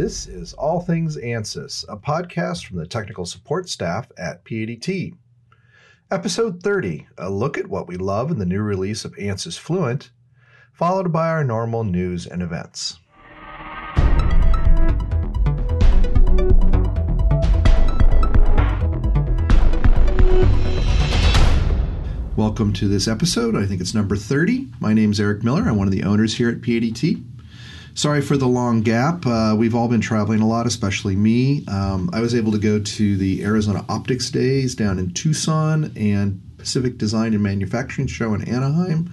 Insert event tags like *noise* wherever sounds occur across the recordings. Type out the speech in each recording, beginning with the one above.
This is All Things ANSYS, a podcast from the technical support staff at PADT. Episode 30, a look at what we love in the new release of ANSYS Fluent, followed by our normal news and events. Welcome to this episode. I think it's number 30. My name is Eric Miller. I'm one of the owners here at PADT. Sorry for the long gap. Uh, we've all been traveling a lot, especially me. Um, I was able to go to the Arizona Optics Days down in Tucson and Pacific Design and Manufacturing Show in Anaheim,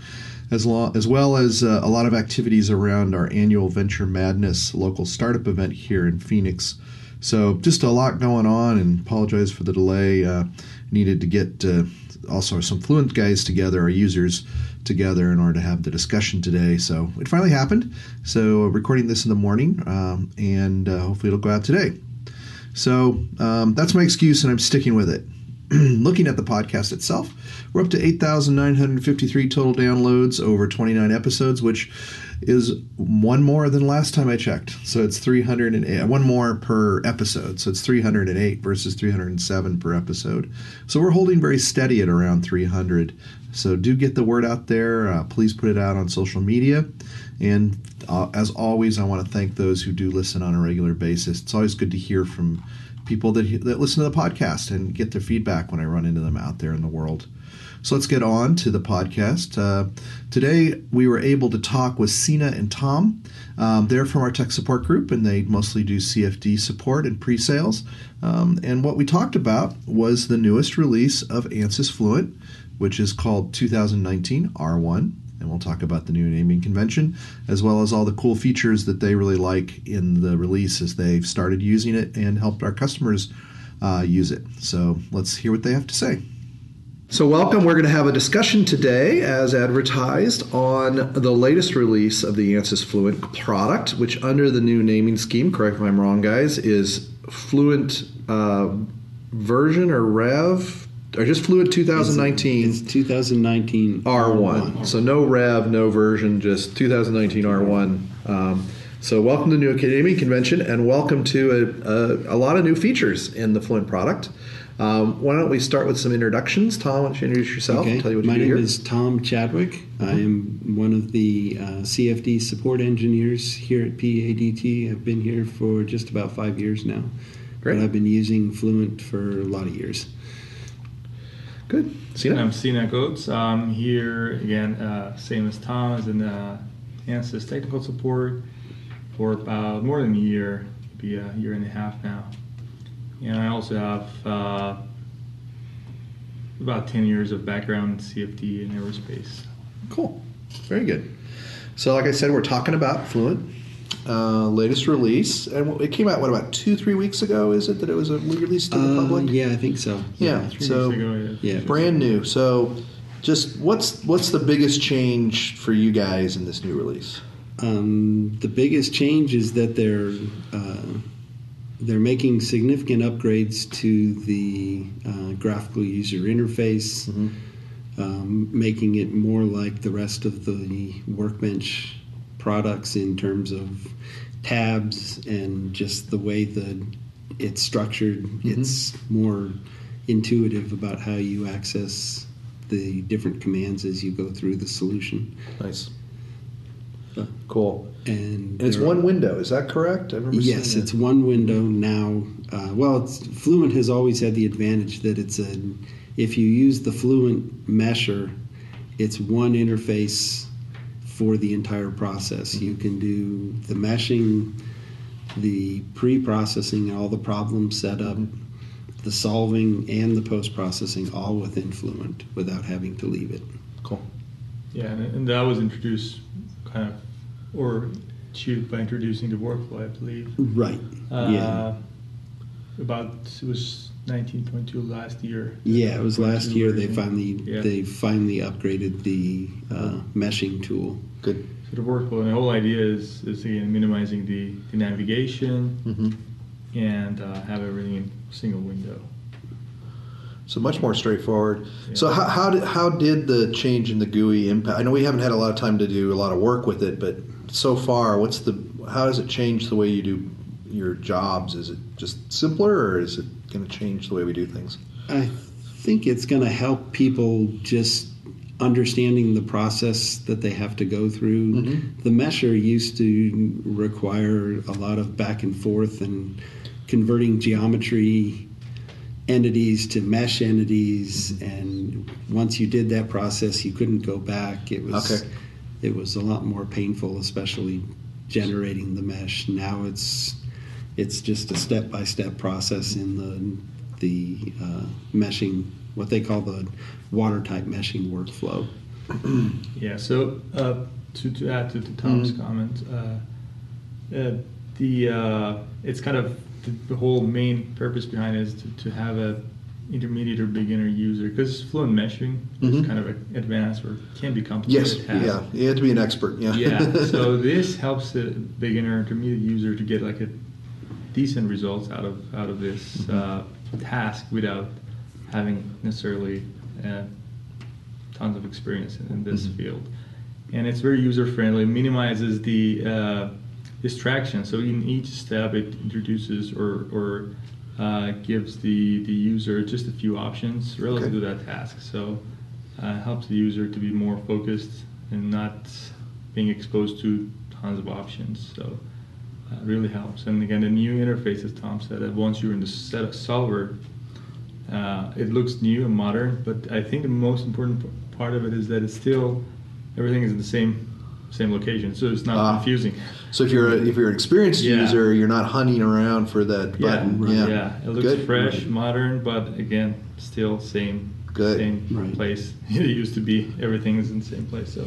as, lo- as well as uh, a lot of activities around our annual Venture Madness local startup event here in Phoenix. So just a lot going on, and apologize for the delay. Uh, needed to get uh, also some Fluent guys together, our users together, in order to have the discussion today. So it finally happened. So recording this in the morning, um, and uh, hopefully it'll go out today. So um, that's my excuse, and I'm sticking with it. *clears throat* Looking at the podcast itself, we're up to 8,953 total downloads over 29 episodes, which is one more than last time I checked. So it's 308, one more per episode. So it's 308 versus 307 per episode. So we're holding very steady at around 300. So do get the word out there. Uh, please put it out on social media. And uh, as always, I want to thank those who do listen on a regular basis. It's always good to hear from people that, that listen to the podcast and get their feedback when I run into them out there in the world. So let's get on to the podcast. Uh, today we were able to talk with Sina and Tom. Um, they're from our tech support group and they mostly do CFD support and pre sales. Um, and what we talked about was the newest release of ANSYS Fluent, which is called 2019 R1 and we'll talk about the new naming convention as well as all the cool features that they really like in the release as they've started using it and helped our customers uh, use it. So let's hear what they have to say. So, welcome. We're going to have a discussion today, as advertised, on the latest release of the ANSYS Fluent product, which, under the new naming scheme, correct me if I'm wrong, guys, is Fluent uh, version or Rev or just Fluent 2019. It's, it's 2019 R1. R1. So no Rev, no version, just 2019 R1. Um, so welcome to the New Academy Convention, and welcome to a, a, a, lot of new features in the Fluent product. Um, why don't we start with some introductions? Tom, why don't you introduce yourself okay. and tell you what My you do name here? is Tom Chadwick. Mm-hmm. I am one of the uh, CFD support engineers here at PADT. I've been here for just about five years now. Great. But I've been using Fluent for a lot of years. Good. Sina? I'm Sina Ghods. I'm here again, uh, same as Tom, as in uh, ANSYS technical support for about more than a year, maybe a year and a half now. And I also have uh, about 10 years of background in CFD and aerospace. Cool. Very good. So, like I said, we're talking about Fluent. Uh, latest release, and it came out what about two, three weeks ago? Is it that it was released to the Uh, public? yeah, I think so. Yeah. Three so weeks ago, yeah. Yeah. brand new. So, just what's what's the biggest change for you guys in this new release? Um, the biggest change is that they're uh, they're making significant upgrades to the uh, graphical user interface, um, making it more like the rest of the Workbench products in terms of tabs and just the way that it's structured. It's more intuitive about how you access the different commands as you go through the solution. Nice. Cool. And, And it's one window. Is that correct? I remember Yes, it's that. one window now. Uh, well, it's, Fluent has always had the advantage that it's a. If you use the Fluent mesher, it's one interface for the entire process. You can do the meshing, the pre-processing, all the problem setup, the solving, and the post-processing all within Fluent without having to leave it. cool. Yeah, and, and that was introduced kind of, or achieved by introducing the workflow, I believe. Right. Uh, yeah. About it was 19.2 last year. Yeah, it was last 0.2 year they finally Yeah. they finally upgraded the uh, meshing tool. Good. So the workflow and the whole idea is, is again minimizing the, the navigation hmm and uh, have everything in a single window. So much more straightforward. Yeah. So how, how did how did the change in the GUI impact? I know we haven't had a lot of time to do a lot of work with it, but so far, what's the how does it change the way you do your jobs? Is it just simpler, or is it going to change the way we do things? I think it's going to help people just understanding the process that they have to go through. Mhm. The mesher used to require a lot of back and forth and converting geometry entities to mesh entities and once you did that process you couldn't go back it was Okay. It was a lot more painful especially generating the mesh now it's it's just a step by step process in the the uh, meshing what they call the watertight meshing workflow *clears throat* Yeah. So uh, to to add to, to Tom's Mhm. comment, uh, uh, the uh, it's kind of the, the whole main purpose behind it is to, to have a intermediate or beginner user because fluent meshing Mhm. is kind of advanced or can be Yes, complicated. task. yeah, you have to be an expert. Yeah, yeah. *laughs* So this helps the beginner intermediate user to get like a decent results out of out of this Mhm. uh, task without having necessarily uh, tons of experience in, in this Mhm. field. And it's very user friendly. Minimizes the uh, distraction. So in each step, it introduces or or uh, gives the the user just a few options relative Okay. to that task. So uh, helps the user to be more focused and not being exposed to tons of options. So uh, it really helps. And again, the new interface, as Tom said, that once you're in the set solver, uh, it looks new and modern. But I think the most important p- part of it is that it's still everything is in the same same location, so it's not Ah. confusing. So if you're a, if you're an experienced Yeah. user, you're not hunting around for that Yeah, button. right. Yeah, yeah, it looks Good. fresh, modern, but again, still same Good. same Right. place. *laughs* it used to be everything is in the same place, so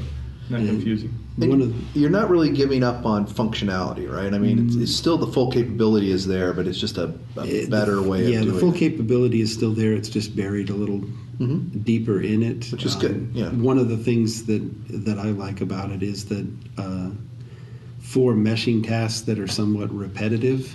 not And- confusing. And you're not really giving up on functionality, right? I mean, it's, it's still the full capability is there, but it's just a, a It- better way yeah, of doing the full it. capability is still there. It's just buried a little Mhm. deeper in it, Which is good, yeah. One of the things that that I like about it is that uh, for meshing tasks that are somewhat repetitive,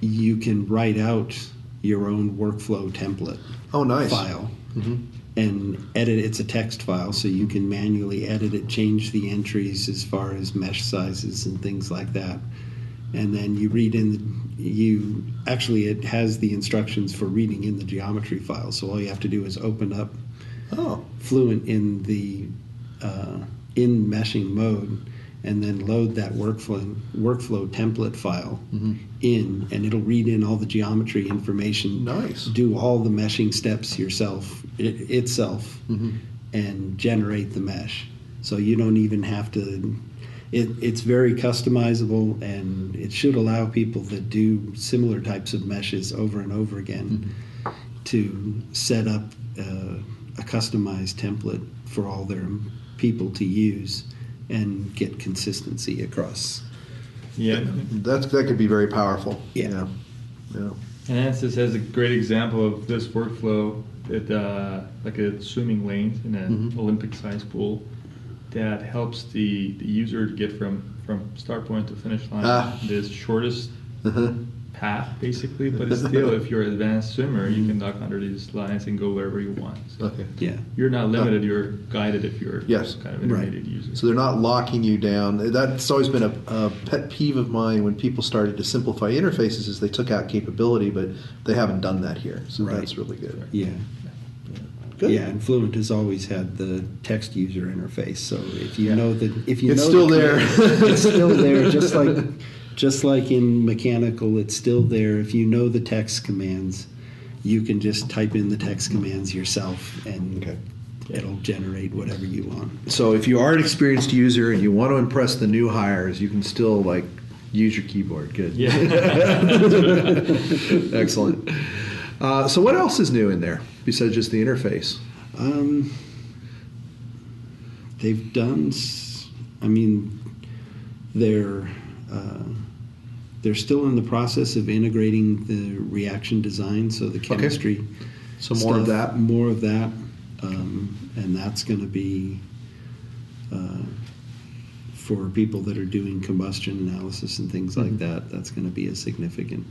you can write out your own workflow template Oh, nice. file hmm and edit. It's a text file, so you can manually edit it, change the entries as far as mesh sizes and things like that. And then you read in. The, you actually it has the instructions for reading in the geometry file. So all you have to do is open up Oh, Fluent in the uh, in meshing mode, and then load that workflow workflow template file Mhm. in, and it'll read in all the geometry information. Nice. Do all the meshing steps yourself it, itself, Mhm. and generate the mesh. So you don't even have to. It, it's very customizable, and it should allow people that do similar types of meshes over and over again to set up uh, a customized template for all their people to use and get consistency across. Yeah, that's that could be very powerful. Yeah. yeah. yeah. And Ansys has a great example of this workflow that, uh, like a swimming lane in an Mhm. Olympic-sized pool, that helps the, the user to get from, from start point to finish line Ah. the shortest Uh-huh. Path, basically. But *laughs* still, if you're an advanced swimmer, you can duck under these lines and go wherever you want. So Okay. Yeah. You're not limited. You're guided if you're Yes. kind of Right. intermediate user. So they're not locking you down. That's always been a, a pet peeve of mine when people started to simplify interfaces. Is they took out capability, but they haven't done that here. So Right. that's really good. Yeah. Good. Yeah, and Fluent has always had the text user interface. So if you Yeah. know that, if you It's know still the- there. it's still there. Just *laughs* like, just like in mechanical, it's still there. If you know the text commands, you can just type in the text commands yourself, and Okay. it'll generate whatever you want. So if you are an experienced user and you want to impress the new hires, you can still like use your keyboard. Good. Yeah. *laughs* Excellent. Uh, so what else is new in there besides just the interface? Um, they've done. I mean, they're uh, they're still in the process of integrating the reaction design, so the chemistry. So more of that. More of that, um, and that's going to be uh, for people that are doing combustion analysis and things like Mhm. that. That's going to be a significant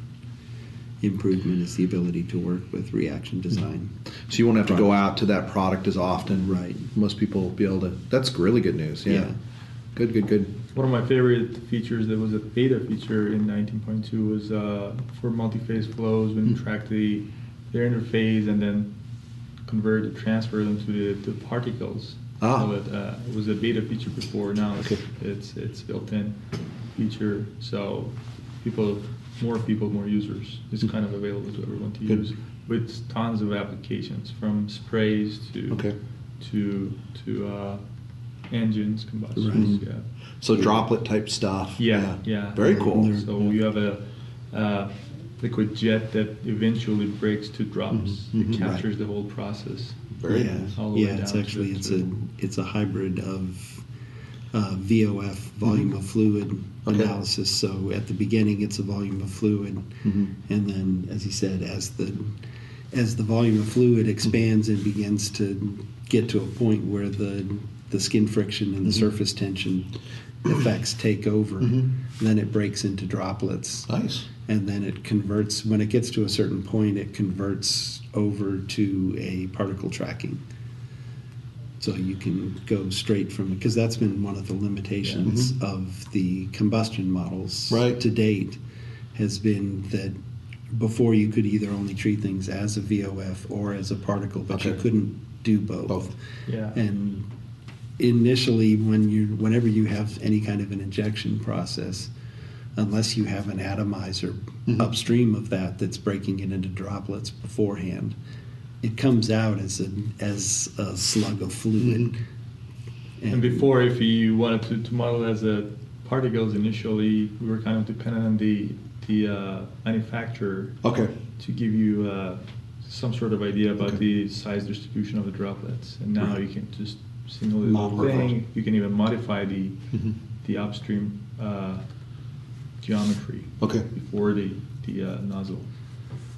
improvement. Is the ability to work with reaction design. So you won't have to go out to that product as often. Right. Most people will be able to. That's really good news. Yeah. Good, good, good. One of my favorite features that was a beta feature in 19.2 was uh, for multi-phase flows when you Hmm. track the their interface and then convert the transfer them to the, the particles. Ah. So it, uh, it was a beta feature before. Now it's Okay. it's, it's built-in feature. So people, more people, more users. It's kind of available to everyone to. Good. use with tons of applications from sprays to Okay. to to uh, engines, combustions. Right. Yeah. So droplet type stuff. Yeah, yeah. Very cool. They're- So you have a uh, liquid jet that eventually breaks to drops. Mhm, mhm. It captures the whole process. Very yeah, nice. All the way yeah. It's actually it's to- a it's a hybrid of uh, VOF volume of fluid Mm-hmm. Okay. analysis. So at the beginning, it's a volume of fluid, Mhm. and then, as he said, as the as the volume of fluid expands and begins to get to a point where the the skin friction and the Mm-hmm. surface tension effects take over, Mhm. then it breaks into droplets Nice. and then it converts when it gets to a certain point it converts over to a particle tracking so you can go straight from because that's been one of the limitations of the combustion models Right. to date has been that before you could either only treat things as a VOF or as a particle but you couldn't do both Both. Yeah. and initially when you whenever you have any kind of an injection process unless you have an atomizer Mhm. upstream of that that's breaking it into droplets beforehand it comes out as a as a slug of fluid Mhm. and before, if you wanted to, to model as a particles initially, we were kind of dependent on the the uh, manufacturer Okay. to give you uh, some sort of idea about Okay. the size distribution of the droplets. And now Right. you can just simulate the whole Model it. thing. You can even modify the Mhm. the upstream uh, geometry Okay. before the the uh, nozzle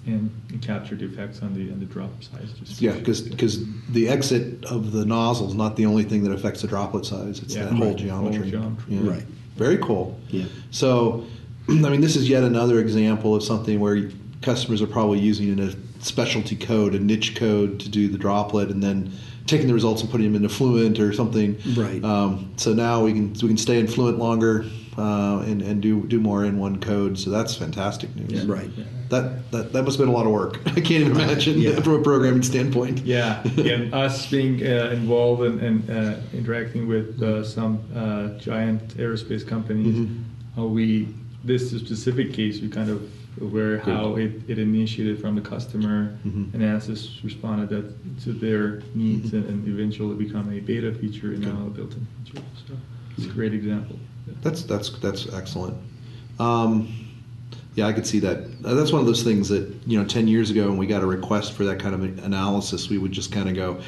and capture the effects on the on the drop size. Yeah, distribution. because the exit of the nozzle is not the only thing that affects the droplet size. It's Yeah, that whole geometry. Whole geometry. Yeah. Right. Very cool. yeah So, *clears throat* I mean, this is yet another example of something where customers are probably using a specialty code, a niche code to do the droplet, and then taking the results and putting them into Fluent or something. Right. Um, so now we can we can stay in Fluent longer uh, and and do do more in one code. So that's fantastic news. Yeah. right Yeah. That, that that must have been a lot of work. *laughs* I can't even imagine Yeah. from a programming standpoint. Yeah, and us being uh, involved and, and uh, interacting with uh, some uh, giant aerospace companies, Mhm. how we this specific case we kind of aware how it, it initiated from the customer, Mhm. and Ansys responded that to their needs, and, and eventually become a beta feature and now a built-in feature. So it's a great example. Yeah. That's that's that's excellent. Um, yeah, I could see that. Uh, That's one of those things that you know, ten years ago, when we got a request for that kind of analysis, we would just kind of go,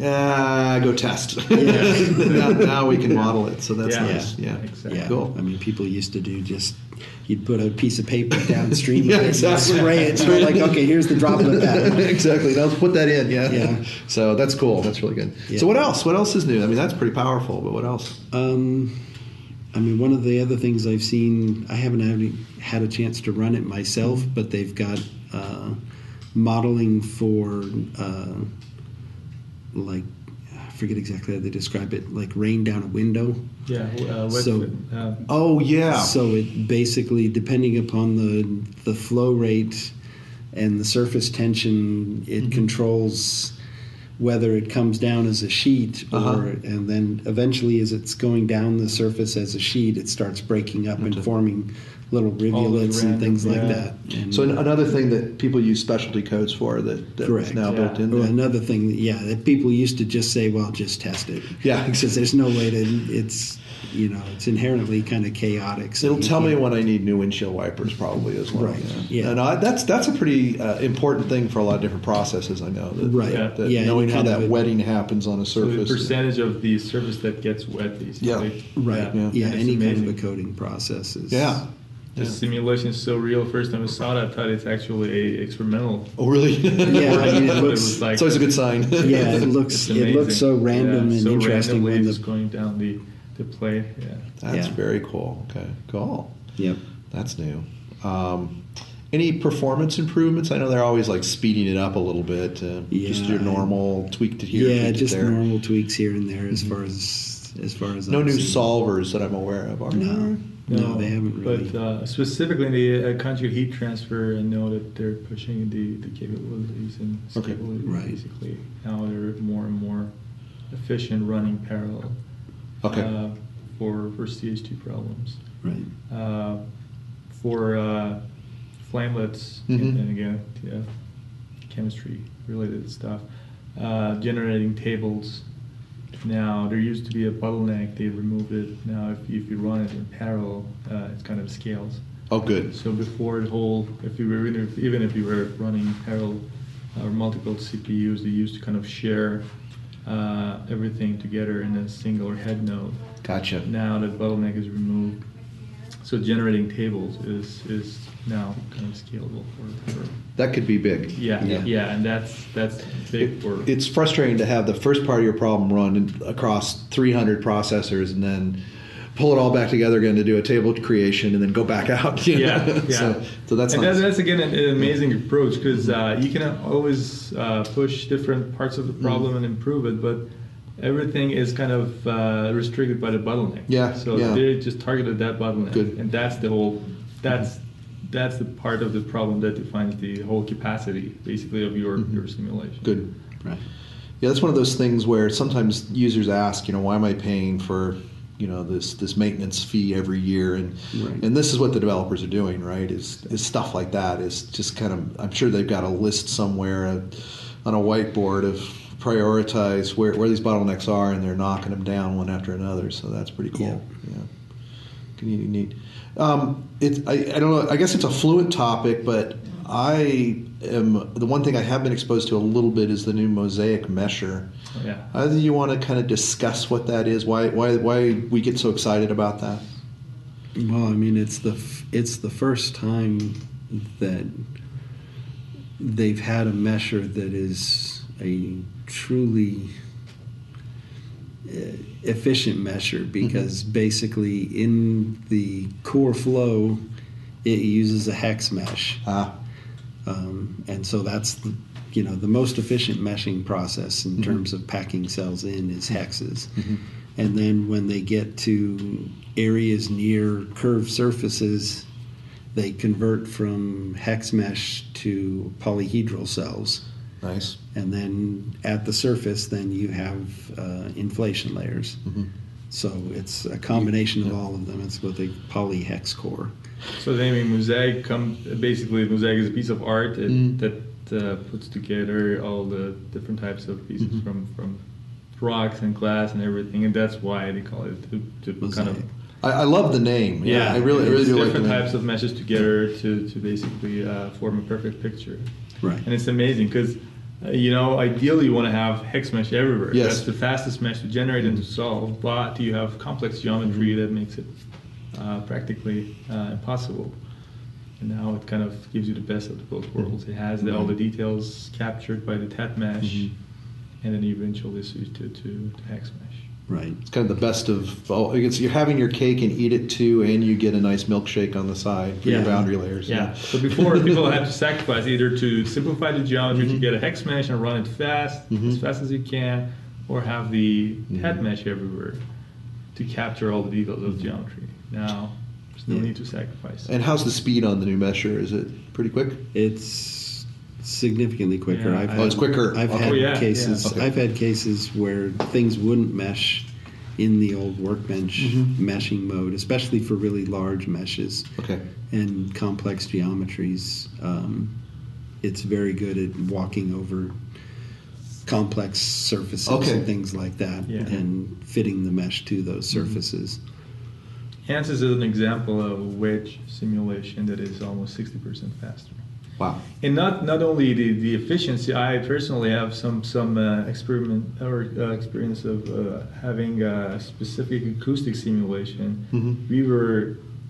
"Ah, go test." *laughs* *laughs* now, now we can model it, so that's Yeah. nice. Yeah, Exactly. yeah cool. i mean people used to do just you'd put a piece of paper downstream *laughs* Yeah, exactly. and spray it so like okay here's the droplet pattern *laughs* exactly. Now put that in. Yeah. Yeah. *laughs* So that's cool. That's really good. Yeah. So what else? What else is new? I mean, that's pretty powerful. But what else? Um, I mean, one of the other things I've seen, I haven't had, had a chance to run it myself, but they've got uh, modeling for uh, like I forget exactly how they describe it, like rain down a window. Yeah, uh, So- uh, Oh yeah. So it basically, depending upon the the flow rate and the surface tension, it Mm-hmm. controls whether it comes down as a sheet or Uh-huh. and then eventually as it's going down the surface as a sheet it starts breaking up Okay. and forming little rivulets and random- things like yeah. that and so an- another thing that people use specialty codes for that, that is now Yeah. built in. or there. another thing that, yeah that people used to just say well just test it Yeah, because there's no way to it's you know it's inherently kind of chaotic so It'll tell me can't- when I need new windshield wipers, probably as well. Right, yeah. And I, that's that's a pretty uh, important thing for a lot of different processes. I know that, Right. Yeah. that Yeah, knowing how that a- wetting happens on a so the surface. percentage of the surface that gets wet, basically. Yeah. Right. Yeah. Yeah. It's any kind of a amazing. coding process is. yeah. The Yeah. simulation is so real. First time I saw that, I thought it's actually a experimental. Oh, really? Yeah, I mean, it *laughs* It looks- was like- it's always a good sign. *laughs* Yeah, it looks it looks so random Yeah, and so interesting randomly when just the. going down the the play. Yeah. That's Yeah. very cool. Okay, cool. Yep. That's new. Um, any performance improvements? I know they're always like speeding it up a little bit. Uh, just your normal tweak to here, Yeah, just there. normal tweaks here and there Mm-hmm. as far as as far as No I've new seen. solvers that I'm aware of. Are there? No, they haven't really. But uh, specifically in the uh, conjugate heat transfer, I know that they're pushing the, the capabilities and Okay. stability. Right. Basically, now they're more and more efficient running parallel. Okay. Uh, for for CHT problems. right. Uh, for uh, flamelets, Mhm. and, and again, yeah, chemistry related stuff. Uh, generating tables. Now there used to be a bottleneck. They removed it. Now if, if you run it in parallel, uh, it kind of scales. Oh, good. So before the whole, if you were even if, even if you were running parallel or multiple CPUs, they used to kind of share uh, everything together in a single head node. Gotcha. Now that bottleneck is removed, so generating tables is is now kind of scalable for, for That could be big. yeah, yeah and that's that's big for It's frustrating to have the first part of your problem run across 300 processors and then pull it all back together again to do a table creation and then go back out. you yeah, know? *laughs* yeah. So, so that's and nice. that's, that's again an, an amazing approach because uh, you can always uh, push different parts of the Mm-hmm. problem and improve it, but everything is kind of uh, restricted by the bottleneck. Yeah, So yeah. they just targeted that bottleneck, Good. and that's the whole. That's that's the part of the problem that defines the whole capacity, basically, of your your simulation. Mm-hmm. Good. Right. Yeah, that's one of those things where sometimes users ask, you know, why am I paying for, you know, this this maintenance fee every year? And Right. and this is what the developers are doing, right? Is is stuff like that? Is just kind of I'm sure they've got a list somewhere uh, on a whiteboard of prioritize where, where these bottlenecks are, and they're knocking them down one after another. So that's pretty cool. Yeah. Neat, neat. Um, it, I, I don't know. I guess it's a fluent topic, but I am the one thing I have been exposed to a little bit is the new Mosaic Mesher. Yeah. Either you want to kind of discuss what that is, why why why we get so excited about that? Well, I mean, it's the it's the first time that they've had a mesher that is a truly efficient mesher because basically in the core flow it uses a hex mesh. Ah, um, and so that's the you know the most efficient meshing process in terms of packing cells in is hexes. And then when they get to areas near curved surfaces they convert from hex mesh to polyhedral cells nice. and then at the surface then you have uh, inflation layers so it's a combination of all of them it's what they polyhex core So they mean Mosaic come basically Mosaic is a piece of art that, Mm. that uh, puts together all the different types of pieces Mm-hmm. from from rocks and glass and everything, and that's why they call it to, to kind of I, I love the name. Yeah, I really I really do like different name. types of meshes together to to basically uh, form a perfect picture, right and it's amazing because. You know, ideally, you want to have hex mesh everywhere. Yes. That's the fastest mesh to generate and to solve. But you have complex geometry Mm-hmm. that makes it uh, practically uh, impossible. And now it kind of gives you the best of both Mm-hmm. worlds. It has the, all the details captured by the TET mesh, Mhm. and then you eventually switch to, to, to hex mesh. Right It's kind of the best of. Oh, it's, you're having your cake and eat it too, and you get a nice milkshake on the side for your boundary layers. Yeah. So before people had to sacrifice either to simplify the geometry Mm-hmm. to get a hex mesh and run it fast, as fast as you can, or have the Mm-hmm. TET mesh everywhere to capture all the details of geometry. Now, there's no Yeah. need to sacrifice. And how's the speed on the new mesher? Is it pretty quick? It's significantly quicker. Yeah, I've I- had, Oh, it's quicker. I've Okay. had Oh, yeah, cases. yeah. Okay. I've had cases where things wouldn't mesh in the old workbench Mm-hmm. meshing mode, especially for really large meshes Okay. and complex geometries. Um, it's very good at walking over complex surfaces Okay. and things like that, Yeah. and fitting the mesh to those Mm-hmm. surfaces. ANSYS is an example of a wedge simulation that is almost 60% faster. Wow. And not, not only the, the efficiency, I personally have some some uh, experiment or uh, experience of uh, having a specific acoustic simulation. Mhm. We were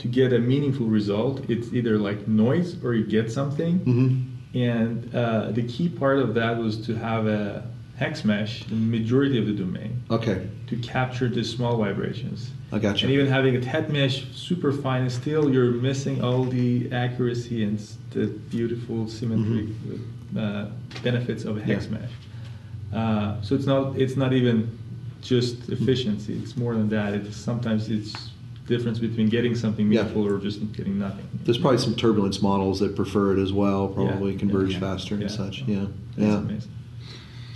to get a meaningful result. It's either like noise or you get something. Mm-hmm. And uh, the key part of that was to have a hex mesh, the majority of the domain, Okay. to capture the small vibrations. I got you. And even having a TET mesh super fine, still you're missing all the accuracy and the beautiful symmetry uh, benefits of a hex Mm-hmm. Yeah. mesh. Uh, so it's not it's not even just efficiency. It's more than that. It's sometimes it's difference between getting something Yeah. meaningful or just getting nothing. There's probably some turbulence models that prefer it as well. Probably Yeah, converge yeah, faster and yeah. such. Yeah, It's yeah. amazing.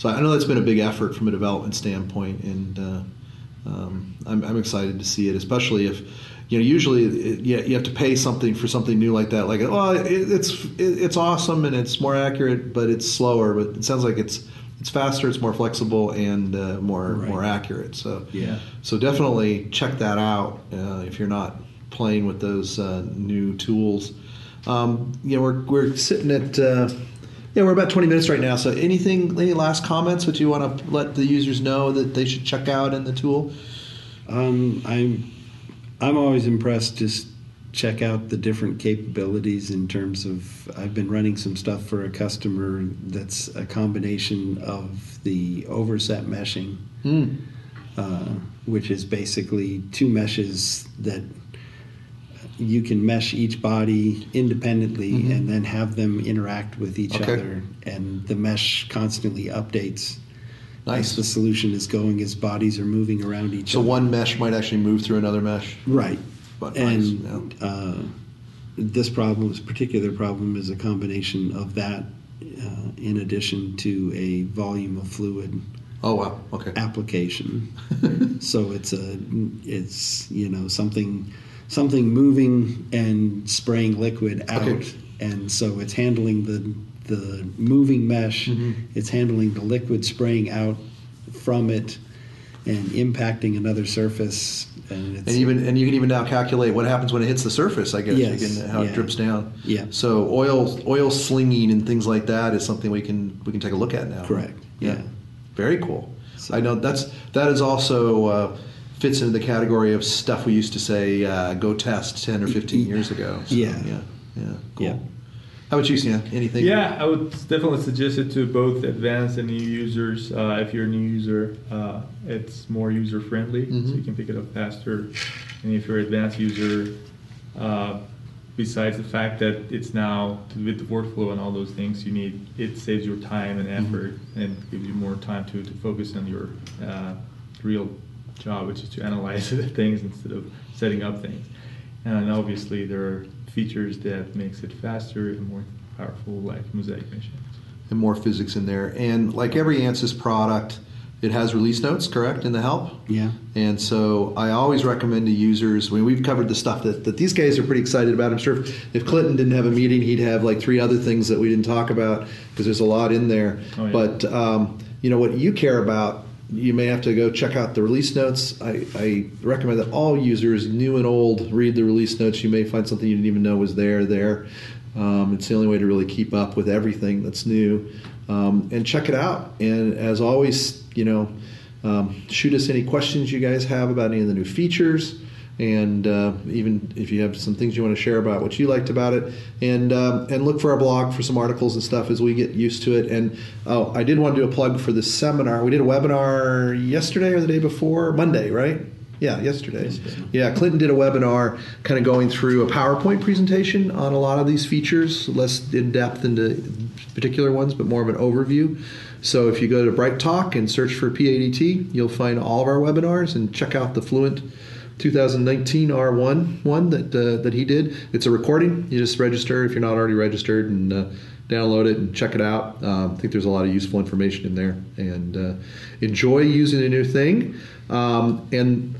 So I know that's been a big effort from a development standpoint, and uh, um, I'm, I'm excited to see it, especially if you know usually it, you, you have to pay something for something new like that. Like, oh, it, it's it, it's awesome and it's more accurate, but it's slower. But it sounds like it's it's faster, it's more flexible, and uh, more Right. more accurate. So Yeah. so definitely check that out uh, if you're not playing with those uh, new tools. Um, you know, we're, we're sitting at uh, yeah, we're about 20 minutes right now. So anything, any last comments that you want to let the users know that they should check out in the tool? Um, I'm I'm always impressed. Just check out the different capabilities in terms of. I've been running some stuff for a customer that's a combination of the overset meshing, Hmm. uh, which is basically two meshes that you can mesh each body independently Mhm. and then have them interact with each Okay. other, and the mesh constantly updates. Nice. As the solution is going as bodies are moving around each So other. So one mesh might actually move through another mesh. Right. But and nice, uh, this problem, this particular problem, is a combination of that, uh, in addition to a volume of fluid Oh wow. Okay. application. *laughs* so it's a, it's you know something, something moving and spraying liquid out, Okay. and so it's handling the the moving mesh. Mhm. It's handling the liquid spraying out from it and impacting another surface. And, it's, And even and you can even now calculate what happens when it hits the surface. I guess Yes, you can, how yeah. it drips down. Yeah. So oil oil slinging and things like that is something we can we can take a look at now. Correct. Yeah. Very cool. So- I know that's that is also uh, fits into the category of stuff we used to say uh, go test ten or fifteen years ago. So, Yeah. Yeah. Yeah. Cool. Yeah. How about you, Sina? Anything? Yeah, I would definitely suggest it to both advanced and new users. Uh, if you're a new user, uh, it's more user friendly, Mhm. so you can pick it up faster. And if you're an advanced user, uh, besides the fact that it's now with the workflow and all those things, you need it saves your time and effort and gives you more time to, to focus on your uh, real job, which is to analyze *laughs* things instead of setting up things. And obviously, there are features that makes it faster and more powerful, like mosaic meshing. And more physics in there. And like every ANSYS product, it has release notes, correct, in the help. Yeah. And so I always recommend to users, I mean, we've covered the stuff that, that these guys are pretty excited about. I'm sure if, if Clinton didn't have a meeting, he'd have like three other things that we didn't talk about because there's a lot in there. Oh, yeah. But, um, you know, what you care about, you may have to go check out the release notes. I, I recommend that all users, new and old, read the release notes. You may find something you didn't even know was there there. Um, it's the only way to really keep up with everything that's new. Um, and check it out. And as always, you know, um, shoot us any questions you guys have about any of the new features, and uh, even if you have some things you want to share about what you liked about it, and um, and look for our blog for some articles and stuff as we get used to it. And oh, I did want to do a plug for this seminar. We did a webinar yesterday or the day before, Monday, right? Yeah, yesterday. Yesterday. Yeah, Clinton did a webinar kind of going through a PowerPoint presentation on a lot of these features, less in depth into particular ones, but more of an overview. So if you go to Bright Talk and search for PADT, you'll find all of our webinars and check out the Fluent 2019 R1 one that uh, that he did. It's a recording. You just register if you're not already registered and uh, download it and check it out. Um, I think there's a lot of useful information in there and uh, enjoy using a new thing. Um, and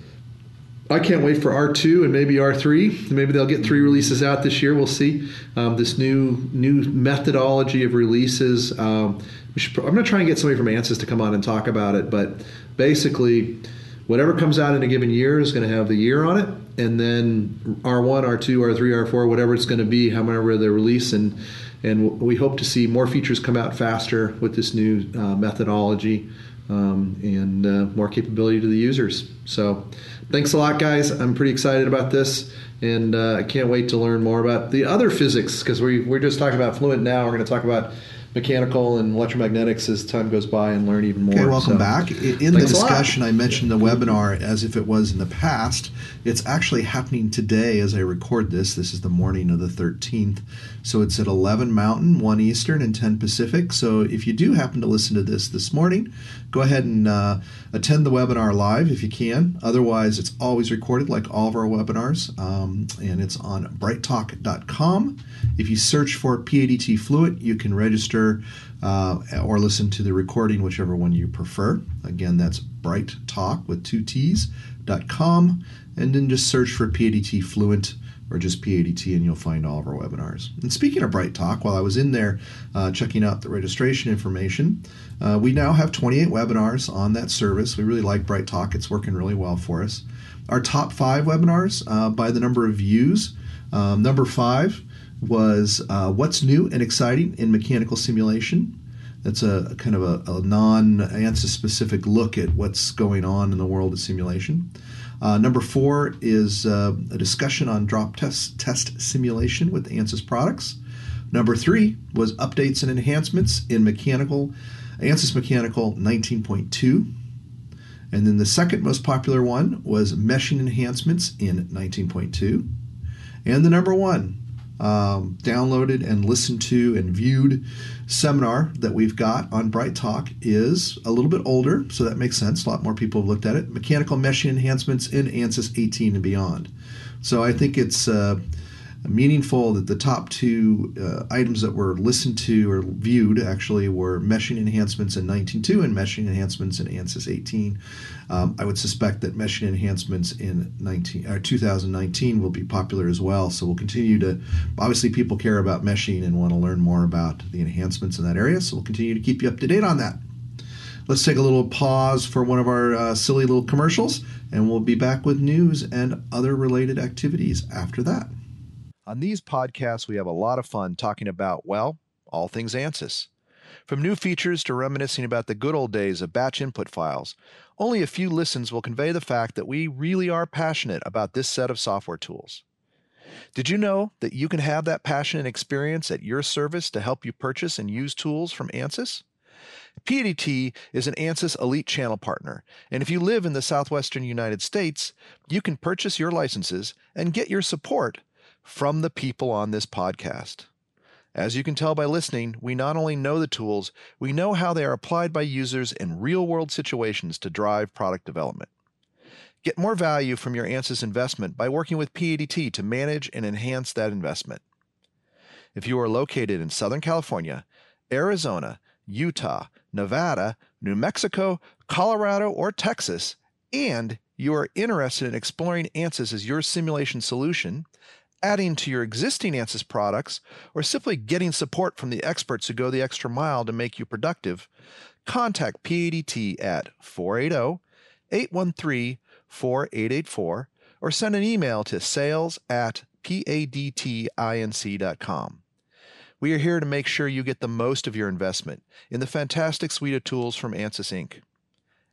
I can't wait for R2 and maybe R3. Maybe they'll get three releases out this year. We'll see. Um, this new new methodology of releases. Um, should, I'm going to try and get somebody from ANSYS to come on and talk about it. But basically, whatever comes out in a given year is going to have the year on it, and then R1, R2, R3, R4, whatever it's going to be, however they release, and and we hope to see more features come out faster with this new uh, methodology um, and uh, more capability to the users. So, thanks a lot, guys. I'm pretty excited about this, and uh, I can't wait to learn more about the other physics because we, we're just talking about Fluent now. We're going to talk about mechanical and electromagnetics as time goes by and learn even more. Okay, welcome So, back. In the thanks a lot. discussion, I mentioned the webinar as if it was in the past. It's actually happening today as I record this. This is the morning of the 13th. So it's at 11 Mountain, 1 Eastern, and 10 Pacific. So if you do happen to listen to this this morning, go ahead and uh, attend the webinar live if you can. Otherwise, it's always recorded like all of our webinars, um, and it's on brighttalk.com. If you search for PADT Fluent, you can register uh, or listen to the recording, whichever one you prefer. Again, that's Bright Talk with two T's dot com, and then just search for PADT Fluent or just PADT, and you'll find all of our webinars. And speaking of Bright Talk, while I was in there uh, checking out the registration information, uh, we now have 28 webinars on that service. We really like Bright Talk; it's working really well for us. Our top five webinars uh, by the number of views. Um, number five was uh, what's new and exciting in mechanical simulation. That's a kind of a, a non ANSYS specific look at what's going on in the world of simulation. Uh, number four is uh, a discussion on drop test, test simulation with ANSYS products. Number three was updates and enhancements in mechanical, ANSYS Mechanical 19.2. And then the second most popular one was meshing enhancements in 19.2. And the number one um, downloaded and listened to and viewed seminar that we've got on Bright Talk is a little bit older, so that makes sense. A lot more people have looked at it. Mechanical meshing enhancements in ANSYS 18 and beyond. So I think it's uh, meaningful that the top two uh, items that were listened to or viewed actually were meshing enhancements in 19.2 and meshing enhancements in ANSYS 18. Um, I would suspect that meshing enhancements in 19, uh, 2019 will be popular as well. So we'll continue to, obviously, people care about meshing and want to learn more about the enhancements in that area. So we'll continue to keep you up to date on that. Let's take a little pause for one of our uh, silly little commercials, and we'll be back with news and other related activities after that. On these podcasts, we have a lot of fun talking about, well, all things ANSYS. From new features to reminiscing about the good old days of batch input files, only a few listens will convey the fact that we really are passionate about this set of software tools. Did you know that you can have that passion and experience at your service to help you purchase and use tools from ANSYS? PADT is an ANSYS Elite channel partner, and if you live in the southwestern United States, you can purchase your licenses and get your support from the people on this podcast. As you can tell by listening, we not only know the tools, we know how they are applied by users in real world situations to drive product development. Get more value from your ANSYS investment by working with PADT to manage and enhance that investment. If you are located in Southern California, Arizona, Utah, Nevada, New Mexico, Colorado, or Texas, and you are interested in exploring ANSYS as your simulation solution, adding to your existing ANSYS products, or simply getting support from the experts who go the extra mile to make you productive, contact PADT at 480 813 4884 or send an email to sales at padtinc.com. We are here to make sure you get the most of your investment in the fantastic suite of tools from ANSYS Inc.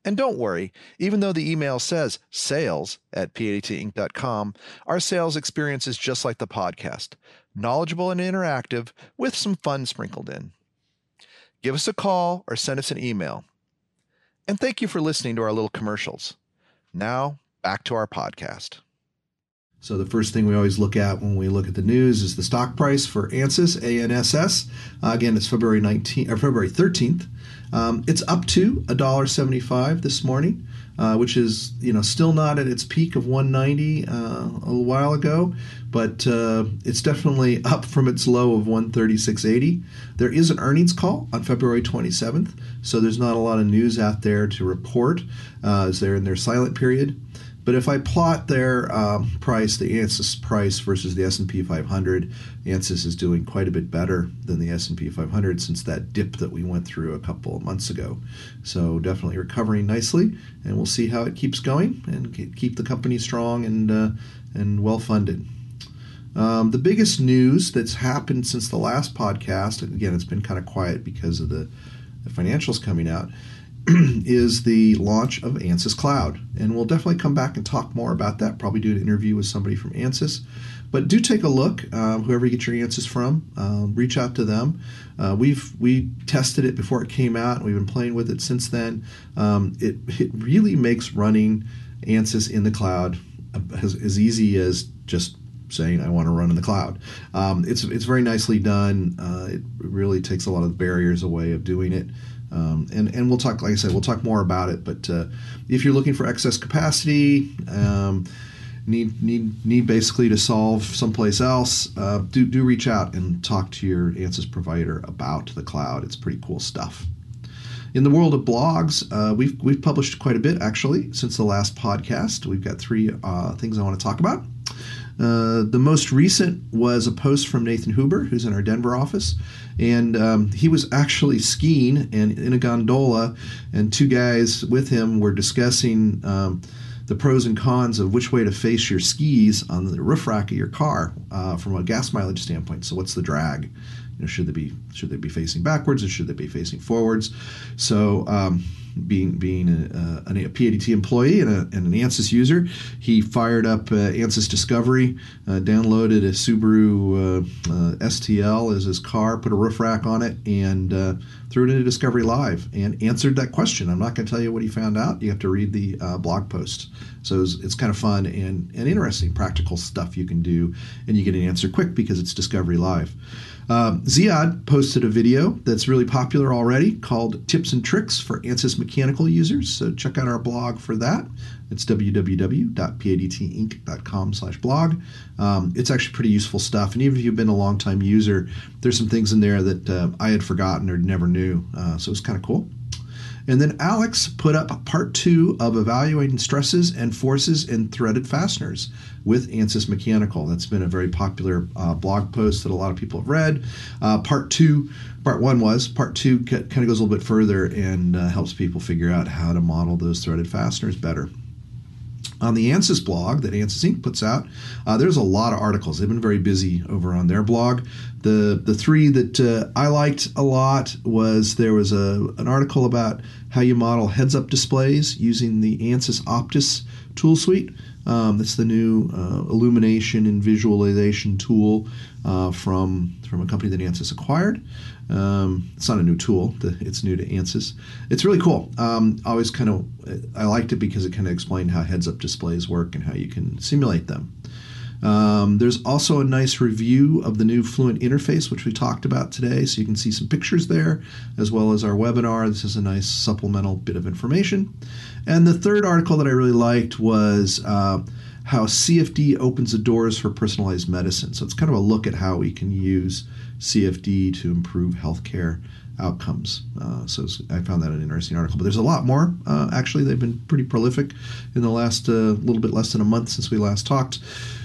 And don't worry, even though the email says sales at padtinc.com, our sales experience is just like the podcast knowledgeable and interactive with some fun sprinkled in. Give us a call or send us an email. And thank you for listening to our little commercials. Now, back to our podcast. So the first thing we always look at when we look at the news is the stock price for ANSYS, ANSS. Uh, again, it's February 19 or February 13th. Um, it's up to $1.75 this morning, uh, which is you know still not at its peak of 190 uh, a little while ago, but uh, it's definitely *laughs* up from its low of 136.80. There is an earnings call on February 27th, so there's not a lot of news out there to report uh, as they're in their silent period. But if I plot their um, price, the ANSYS price versus the S&P 500, ANSYS is doing quite a bit better than the S&P 500 since that dip that we went through a couple of months ago. So definitely recovering nicely, and we'll see how it keeps going and keep the company strong and uh, and well funded. Um, the biggest news that's happened since the last podcast, and again, it's been kind of quiet because of the, the financials coming out. *clears throat* is the launch of ANSYS Cloud. And we'll definitely come back and talk more about that, probably do an interview with somebody from ANSYS. but do take a look. Um, whoever you get your Ansys from, um, reach out to them. Uh, we've we tested it before it came out, and we've been playing with it since then. Um, it it really makes running Ansys in the cloud as, as easy as just saying I want to run in the cloud. Um, it's it's very nicely done. Uh, it really takes a lot of the barriers away of doing it. Um, and and we'll talk, like I said, we'll talk more about it. But uh, if you're looking for excess capacity, um, need need need basically to solve someplace else, uh, do do reach out and talk to your Ansys provider about the cloud. It's pretty cool stuff. In the world of blogs, uh, we've we've published quite a bit actually since the last podcast. We've got three uh, things I want to talk about. Uh, the most recent was a post from Nathan Huber, who's in our Denver office, and um, he was actually skiing and in a gondola, and two guys with him were discussing um, the pros and cons of which way to face your skis on the roof rack of your car uh, from a gas mileage standpoint. So, what's the drag? You know, should they be should they be facing backwards or should they be facing forwards? So. Um, being being a, a, a PADT employee and, a, and, an ANSYS user, he fired up uh, ANSYS Discovery, uh, downloaded a Subaru uh, uh STL as his car, put a roof rack on it, and uh, threw it into Discovery Live and answered that question. I'm not going to tell you what he found out. You have to read the uh, blog post. So it's, it's kind of fun and, and interesting, practical stuff you can do, and you get an answer quick because it's Discovery Live. Uh, Ziad posted a video that's really popular already called Tips and Tricks for ANSYS Mechanical Users. So check out our blog for that. It's www.padtinc.com slash blog. Um, it's actually pretty useful stuff. And even if you've been a long time user, there's some things in there that uh, I had forgotten or never knew. Uh, so it's kind of cool. And then Alex put up part two of evaluating stresses and forces in threaded fasteners with ANSYS Mechanical. That's been a very popular uh, blog post that a lot of people have read. Uh, part two, part one was, part two kind of goes a little bit further and uh, helps people figure out how to model those threaded fasteners better on the ANSYS blog that ANSYS Inc. puts out, uh, there's a lot of articles. They've been very busy over on their blog. The the three that uh, I liked a lot was there was a an article about how you model heads up displays using the ANSYS Optis tool suite. Um, that's the new uh, illumination and visualization tool uh, from from a company that ANSYS acquired. Um, it's not a new tool; it's new to ANSYS. It's really cool. Um, always kind of I liked it because it kind of explained how heads-up displays work and how you can simulate them. Um, there's also a nice review of the new Fluent interface, which we talked about today. So you can see some pictures there, as well as our webinar. This is a nice supplemental bit of information. And the third article that I really liked was uh, how CFD opens the doors for personalized medicine. So it's kind of a look at how we can use CFD to improve healthcare outcomes. Uh, so I found that an interesting article. But there's a lot more. Uh, actually, they've been pretty prolific in the last uh, little bit less than a month since we last talked.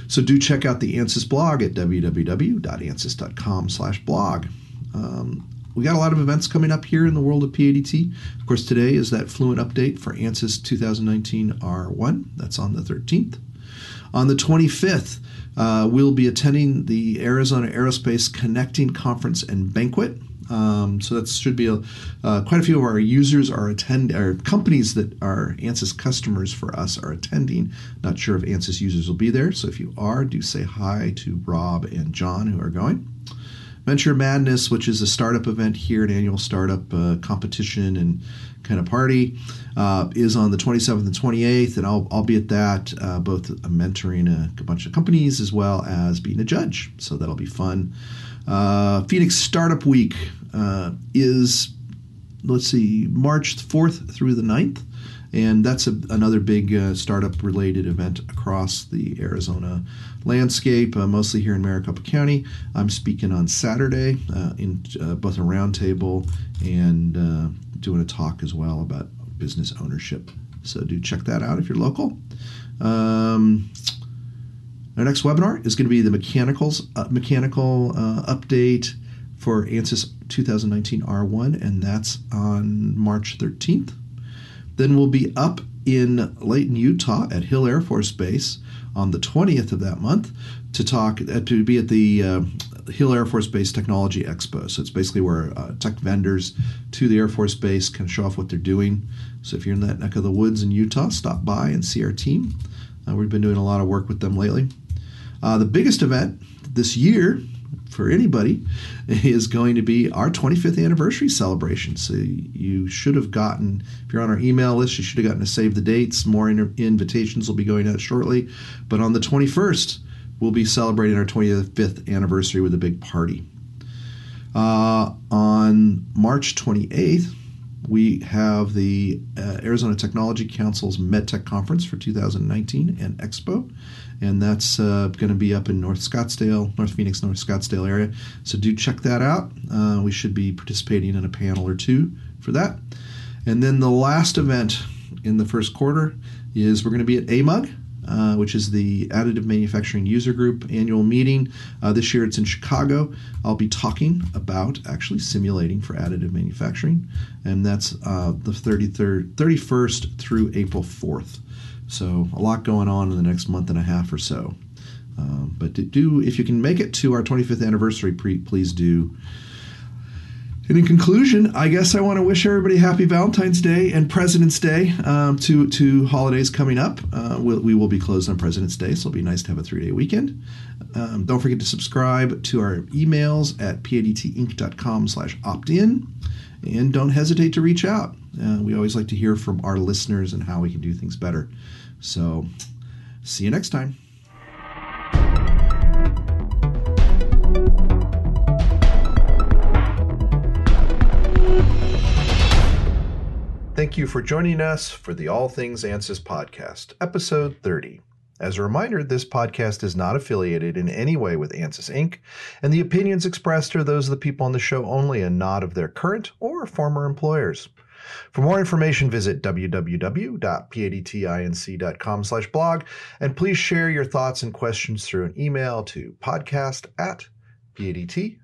So do check out the ANSYS blog at www.ansys.com/blog. Um, we got a lot of events coming up here in the world of PADT. Of course, today is that Fluent update for ANSYS 2019 R1. That's on the 13th. On the 25th, uh, we'll be attending the Arizona Aerospace Connecting Conference and Banquet. Um, so that should be a, uh, quite a few of our users are attend or companies that are ANSYS customers for us are attending. Not sure if ANSYS users will be there. So if you are, do say hi to Rob and John who are going. Venture Madness, which is a startup event here, an annual startup uh, competition and kind of party, uh, is on the 27th and 28th, and I'll, I'll be at that, uh, both mentoring a, bunch of companies as well as being a judge. So that'll be fun. Uh, Phoenix Startup Week uh, is, let's see, March 4th through the 9th. And that's a, another big uh, startup related event across the Arizona landscape, uh, mostly here in Maricopa County. I'm speaking on Saturday uh, in uh, both a roundtable and uh, doing a talk as well about business ownership. So do check that out if you're local. Um, our next webinar is going to be the mechanicals mechanical update for ANSYS 2019 R1, and that's on March 13th. Then we'll be up in Layton, Utah at Hill Air Force Base on the 20th of that month to talk uh, to be at the uh, Hill Air Force Base Technology Expo. So it's basically where uh, tech vendors to the Air Force Base can show off what they're doing. So if you're in that neck of the woods in Utah, stop by and see our team. Uh, we've been doing a lot of work with them lately. Uh, the biggest event this year for anybody is going to be our 25th anniversary celebration. So you should have gotten, if you're on our email list, you should have gotten to save the dates. More in- invitations will be going out shortly. But on the 21st, we'll be celebrating our 25th anniversary with a big party. Uh, on March 28th, we have the uh, Arizona Technology Council's MedTech Conference for 2019 and Expo, and that's uh, going to be up in North Scottsdale, North Phoenix, North Scottsdale area. So do check that out. Uh, we should be participating in a panel or two for that. And then the last event in the first quarter is we're going to be at AMUG, uh, which is the Additive Manufacturing User Group annual meeting. Uh, this year it's in Chicago. I'll be talking about actually simulating for additive manufacturing, and that's uh, the 33rd, 31st through April 4th. So a lot going on in the next month and a half or so. Um, but do, if you can make it to our 25th anniversary, pre, please do. And in conclusion, I guess I want to wish everybody happy Valentine's Day and President's Day, um, two, two holidays coming up. Uh, we'll, we will be closed on President's Day, so it'll be nice to have a three day weekend. Um, don't forget to subscribe to our emails at padtinc.com slash opt in. And don't hesitate to reach out. Uh, we always like to hear from our listeners and how we can do things better. So, see you next time. Thank you for joining us for the All Things ANSYS podcast, episode 30. As a reminder, this podcast is not affiliated in any way with ANSYS Inc., and the opinions expressed are those of the people on the show only and not of their current or former employers. For more information, visit www.padtinc.com slash blog, and please share your thoughts and questions through an email to podcast at padtinc.com.